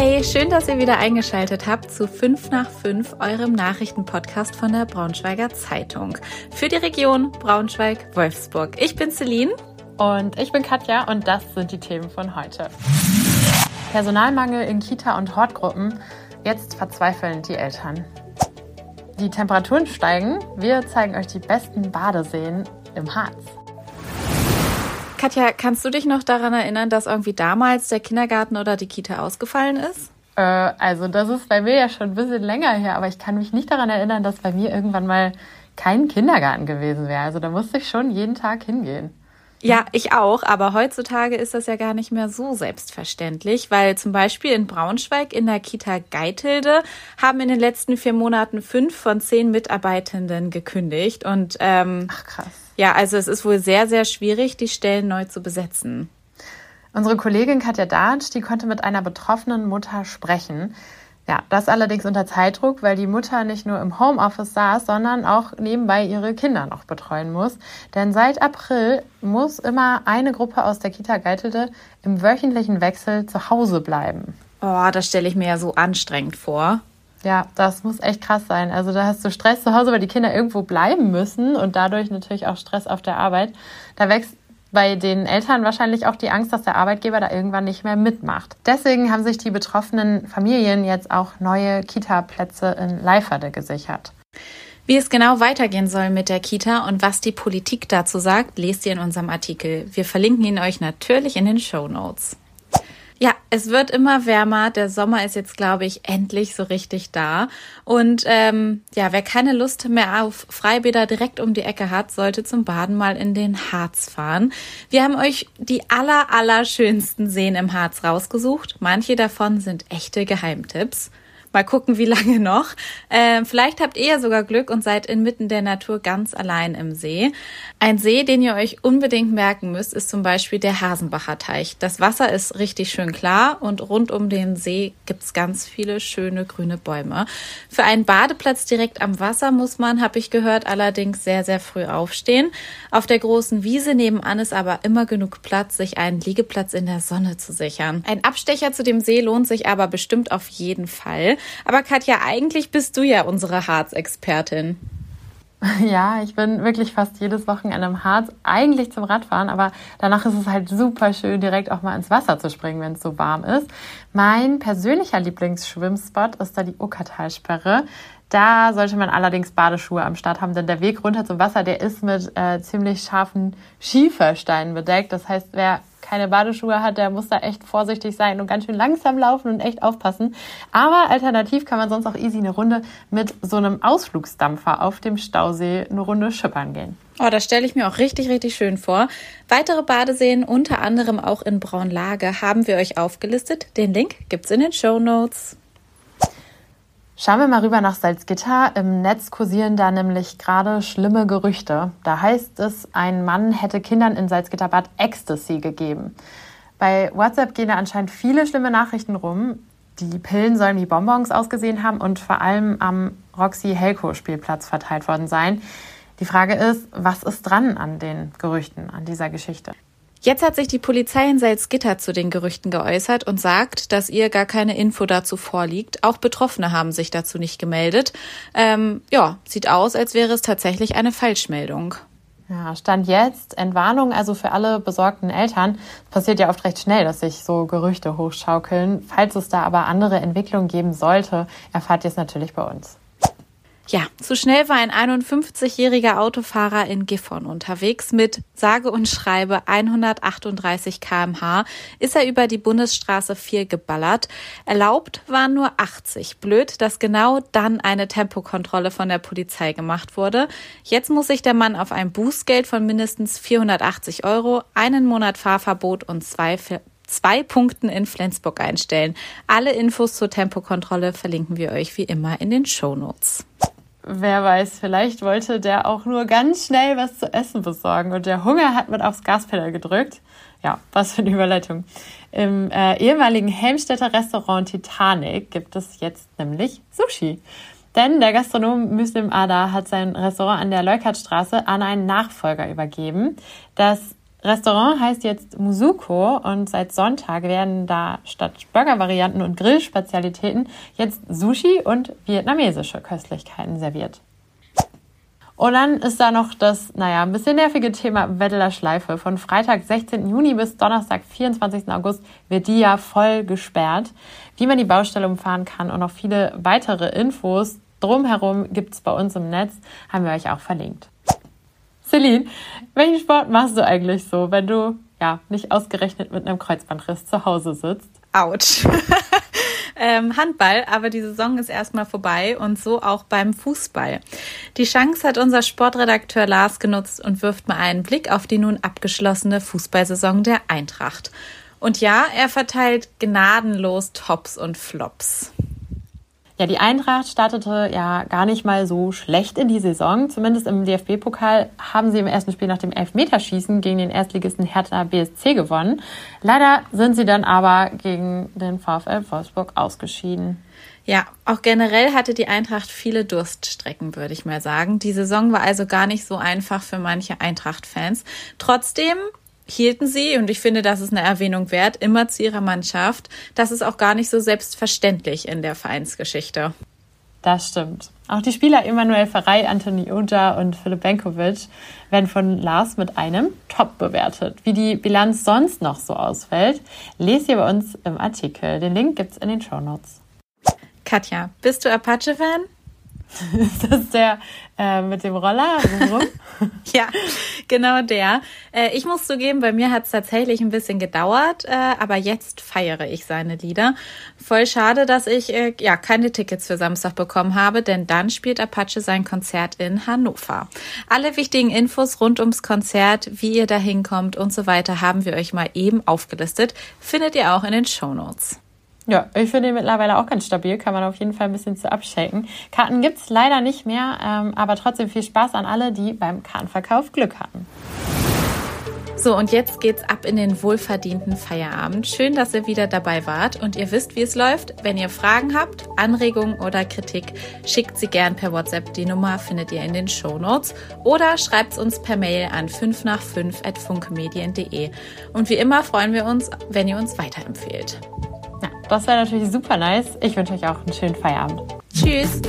Hey, schön, dass ihr wieder eingeschaltet habt zu 5 nach 5, eurem Nachrichtenpodcast von der Braunschweiger Zeitung. Für die Region Braunschweig-Wolfsburg. Ich bin Celine. Und ich bin Katja und das sind die Themen von heute. Personalmangel in Kita und Hortgruppen. Jetzt verzweifeln die Eltern. Die Temperaturen steigen. Wir zeigen euch die besten Badeseen im Harz. Katja, kannst du dich noch daran erinnern, dass irgendwie damals der Kindergarten oder die Kita ausgefallen ist? Äh, also das ist bei mir ja schon ein bisschen länger her, aber ich kann mich nicht daran erinnern, dass bei mir irgendwann mal kein Kindergarten gewesen wäre. Also da musste ich schon jeden Tag hingehen. Ja, ich auch, aber heutzutage ist das ja gar nicht mehr so selbstverständlich, weil zum Beispiel in Braunschweig in der Kita Geithilde haben in den letzten vier Monaten fünf von zehn Mitarbeitenden gekündigt und ähm, Ach krass. Ja, also es ist wohl sehr, sehr schwierig, die Stellen neu zu besetzen. Unsere Kollegin Katja Datsch, die konnte mit einer betroffenen Mutter sprechen. Ja, das allerdings unter Zeitdruck, weil die Mutter nicht nur im Homeoffice saß, sondern auch nebenbei ihre Kinder noch betreuen muss. Denn seit April muss immer eine Gruppe aus der Kita Geitelde im wöchentlichen Wechsel zu Hause bleiben. Oh, das stelle ich mir ja so anstrengend vor. Ja, das muss echt krass sein. Also da hast du Stress zu Hause, weil die Kinder irgendwo bleiben müssen und dadurch natürlich auch Stress auf der Arbeit. Da wächst bei den Eltern wahrscheinlich auch die Angst, dass der Arbeitgeber da irgendwann nicht mehr mitmacht. Deswegen haben sich die betroffenen Familien jetzt auch neue Kita-Plätze in Leiferde gesichert. Wie es genau weitergehen soll mit der Kita und was die Politik dazu sagt, lest ihr in unserem Artikel. Wir verlinken ihn euch natürlich in den Show Notes. Ja, es wird immer wärmer. Der Sommer ist jetzt, glaube ich, endlich so richtig da. Und ähm, ja, wer keine Lust mehr auf Freibäder direkt um die Ecke hat, sollte zum Baden mal in den Harz fahren. Wir haben euch die aller, aller schönsten Seen im Harz rausgesucht. Manche davon sind echte Geheimtipps. Mal gucken, wie lange noch. Äh, vielleicht habt ihr ja sogar Glück und seid inmitten der Natur ganz allein im See. Ein See, den ihr euch unbedingt merken müsst, ist zum Beispiel der Hasenbacher Teich. Das Wasser ist richtig schön klar und rund um den See gibt's ganz viele schöne grüne Bäume. Für einen Badeplatz direkt am Wasser muss man, habe ich gehört, allerdings sehr, sehr früh aufstehen. Auf der großen Wiese nebenan ist aber immer genug Platz, sich einen Liegeplatz in der Sonne zu sichern. Ein Abstecher zu dem See lohnt sich aber bestimmt auf jeden Fall. Aber Katja, eigentlich bist du ja unsere Harzexpertin. Ja, ich bin wirklich fast jedes Wochenende im Harz, eigentlich zum Radfahren, aber danach ist es halt super schön, direkt auch mal ins Wasser zu springen, wenn es so warm ist. Mein persönlicher Lieblingsschwimmspot ist da die Uckertalsperre. Da sollte man allerdings Badeschuhe am Start haben, denn der Weg runter zum Wasser, der ist mit äh, ziemlich scharfen Schiefersteinen bedeckt. Das heißt, wer keine Badeschuhe hat, der muss da echt vorsichtig sein und ganz schön langsam laufen und echt aufpassen. Aber alternativ kann man sonst auch easy eine Runde mit so einem Ausflugsdampfer auf dem Stausee eine Runde schippern gehen. Oh, das stelle ich mir auch richtig, richtig schön vor. Weitere Badeseen, unter anderem auch in Braunlage, haben wir euch aufgelistet. Den Link gibt's in den Show Notes. Schauen wir mal rüber nach Salzgitter. Im Netz kursieren da nämlich gerade schlimme Gerüchte. Da heißt es, ein Mann hätte Kindern in Salzgitterbad Ecstasy gegeben. Bei WhatsApp gehen da anscheinend viele schlimme Nachrichten rum. Die Pillen sollen wie Bonbons ausgesehen haben und vor allem am Roxy Helco Spielplatz verteilt worden sein. Die Frage ist, was ist dran an den Gerüchten, an dieser Geschichte? Jetzt hat sich die Polizei in Salzgitter zu den Gerüchten geäußert und sagt, dass ihr gar keine Info dazu vorliegt. Auch Betroffene haben sich dazu nicht gemeldet. Ähm, ja, sieht aus, als wäre es tatsächlich eine Falschmeldung. Ja, Stand jetzt, Entwarnung also für alle besorgten Eltern. Es passiert ja oft recht schnell, dass sich so Gerüchte hochschaukeln. Falls es da aber andere Entwicklungen geben sollte, erfahrt ihr es natürlich bei uns. Ja, zu schnell war ein 51-jähriger Autofahrer in Gifhorn unterwegs. Mit sage und schreibe 138 kmh ist er über die Bundesstraße 4 geballert. Erlaubt waren nur 80. Blöd, dass genau dann eine Tempokontrolle von der Polizei gemacht wurde. Jetzt muss sich der Mann auf ein Bußgeld von mindestens 480 Euro, einen Monat Fahrverbot und zwei zwei Punkten in Flensburg einstellen. Alle Infos zur Tempokontrolle verlinken wir euch wie immer in den Show Notes wer weiß, vielleicht wollte der auch nur ganz schnell was zu essen besorgen und der Hunger hat mit aufs Gaspedal gedrückt. Ja, was für eine Überleitung. Im äh, ehemaligen Helmstädter Restaurant Titanic gibt es jetzt nämlich Sushi. Denn der Gastronom Muslim Ada hat sein Restaurant an der Leukertstraße an einen Nachfolger übergeben. Das Restaurant heißt jetzt Musuko und seit Sonntag werden da statt Burger-Varianten und Grillspezialitäten jetzt Sushi und vietnamesische Köstlichkeiten serviert. Und dann ist da noch das, naja, ein bisschen nervige Thema Weddeler Schleife. Von Freitag, 16. Juni bis Donnerstag, 24. August wird die ja voll gesperrt. Wie man die Baustelle umfahren kann und noch viele weitere Infos drumherum gibt's bei uns im Netz, haben wir euch auch verlinkt. Celine, welchen Sport machst du eigentlich so, wenn du ja nicht ausgerechnet mit einem Kreuzbandriss zu Hause sitzt? Autsch. ähm, Handball, aber die Saison ist erstmal vorbei und so auch beim Fußball. Die Chance hat unser Sportredakteur Lars genutzt und wirft mal einen Blick auf die nun abgeschlossene Fußballsaison der Eintracht. Und ja, er verteilt gnadenlos Tops und Flops. Ja, die Eintracht startete ja gar nicht mal so schlecht in die Saison. Zumindest im DFB-Pokal haben sie im ersten Spiel nach dem Elfmeterschießen gegen den Erstligisten Hertha BSC gewonnen. Leider sind sie dann aber gegen den VfL Wolfsburg ausgeschieden. Ja, auch generell hatte die Eintracht viele Durststrecken, würde ich mal sagen. Die Saison war also gar nicht so einfach für manche Eintracht-Fans. Trotzdem hielten sie, und ich finde, das ist eine Erwähnung wert, immer zu ihrer Mannschaft. Das ist auch gar nicht so selbstverständlich in der Vereinsgeschichte. Das stimmt. Auch die Spieler Emanuel Ferrei, Antoni Oja und Philipp Benkovic werden von Lars mit einem Top bewertet. Wie die Bilanz sonst noch so ausfällt, lest ihr bei uns im Artikel. Den Link gibt's in den Show Notes. Katja, bist du Apache-Fan? Ist das der äh, mit dem Roller? ja, genau der. Äh, ich muss zugeben, bei mir hat es tatsächlich ein bisschen gedauert, äh, aber jetzt feiere ich seine Lieder. Voll schade, dass ich äh, ja keine Tickets für Samstag bekommen habe, denn dann spielt Apache sein Konzert in Hannover. Alle wichtigen Infos rund ums Konzert, wie ihr da hinkommt und so weiter, haben wir euch mal eben aufgelistet. Findet ihr auch in den Show Notes. Ja, ich finde ihn mittlerweile auch ganz stabil, kann man auf jeden Fall ein bisschen zu abschaken. Karten gibt's leider nicht mehr, ähm, aber trotzdem viel Spaß an alle, die beim Kartenverkauf Glück hatten. So, und jetzt geht's ab in den wohlverdienten Feierabend. Schön, dass ihr wieder dabei wart und ihr wisst, wie es läuft. Wenn ihr Fragen habt, Anregungen oder Kritik, schickt sie gern per WhatsApp. Die Nummer findet ihr in den Show Notes oder schreibt uns per Mail an 5 nach 5 at funkemedien.de. Und wie immer freuen wir uns, wenn ihr uns weiterempfehlt. Das wäre natürlich super nice. Ich wünsche euch auch einen schönen Feierabend. Tschüss.